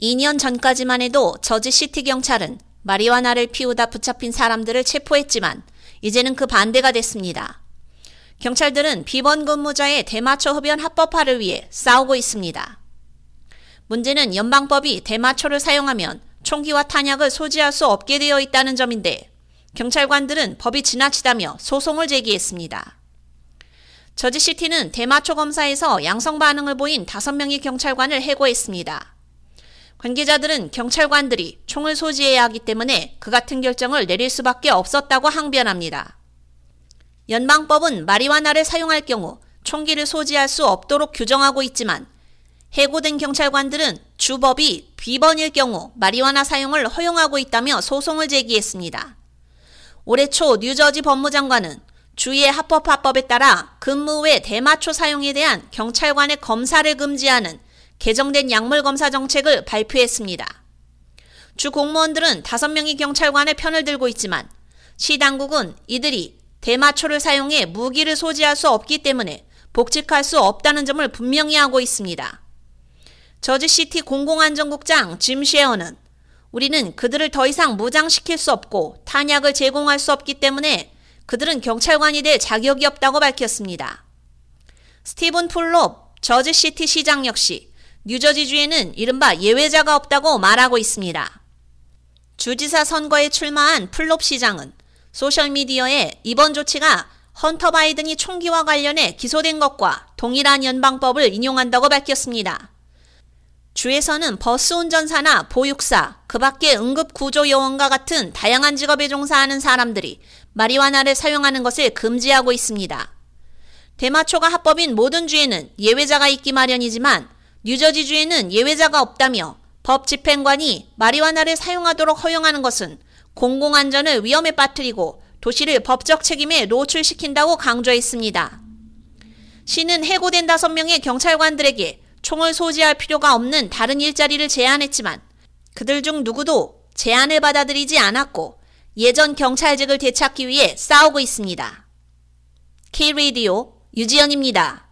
2년 전까지만 해도 저지 시티 경찰은 마리화나를 피우다 붙잡힌 사람들을 체포했지만 이제는 그 반대가 됐습니다. 경찰들은 비번 근무자의 대마초 흡연 합법화를 위해 싸우고 있습니다. 문제는 연방법이 대마초를 사용하면 총기와 탄약을 소지할 수 없게 되어 있다는 점인데 경찰관들은 법이 지나치다며 소송을 제기했습니다. 저지시티는 대마초 검사에서 양성 반응을 보인 5명의 경찰관을 해고했습니다. 관계자들은 경찰관들이 총을 소지해야 하기 때문에 그 같은 결정을 내릴 수밖에 없었다고 항변합니다. 연방법은 마리화나를 사용할 경우 총기를 소지할 수 없도록 규정하고 있지만 해고된 경찰관들은 주법이 비번일 경우 마리화나 사용을 허용하고 있다며 소송을 제기했습니다. 올해 초 뉴저지 법무장관은 주의 합법화법에 따라 근무 외 대마초 사용에 대한 경찰관의 검사를 금지하는 개정된 약물 검사 정책을 발표했습니다. 주 공무원들은 5명의 경찰관의 편을 들고 있지만 시 당국은 이들이 대마초를 사용해 무기를 소지할 수 없기 때문에 복직할 수 없다는 점을 분명히 하고 있습니다. 저지시티 공공안전국장 짐 셰어는 우리는 그들을 더 이상 무장시킬 수 없고 탄약을 제공할 수 없기 때문에 그들은 경찰관이 될 자격이 없다고 밝혔습니다. 스티븐 풀롭 저지시티 시장 역시 뉴저지주에는 이른바 예외자가 없다고 말하고 있습니다. 주지사 선거에 출마한 풀롭 시장은 소셜미디어에 이번 조치가 헌터 바이든이 총기와 관련해 기소된 것과 동일한 연방법을 인용한다고 밝혔습니다. 주에서는 버스 운전사나 보육사, 그 밖에 응급구조요원과 같은 다양한 직업에 종사하는 사람들이 마리화나를 사용하는 것을 금지하고 있습니다. 대마초가 합법인 모든 주에는 예외자가 있기 마련이지만 뉴저지주에는 예외자가 없다며 법 집행관이 마리화나를 사용하도록 허용하는 것은 공공안전을 위험에 빠뜨리고 도시를 법적 책임에 노출시킨다고 강조했습니다. 시는 해고된 다섯 명의 경찰관들에게 총을 소지할 필요가 없는 다른 일자리를 제안했지만 그들 중 누구도 제안을 받아들이지 않았고 예전 경찰직을 되찾기 위해 싸우고 있습니다. K-Radio 유지연입니다.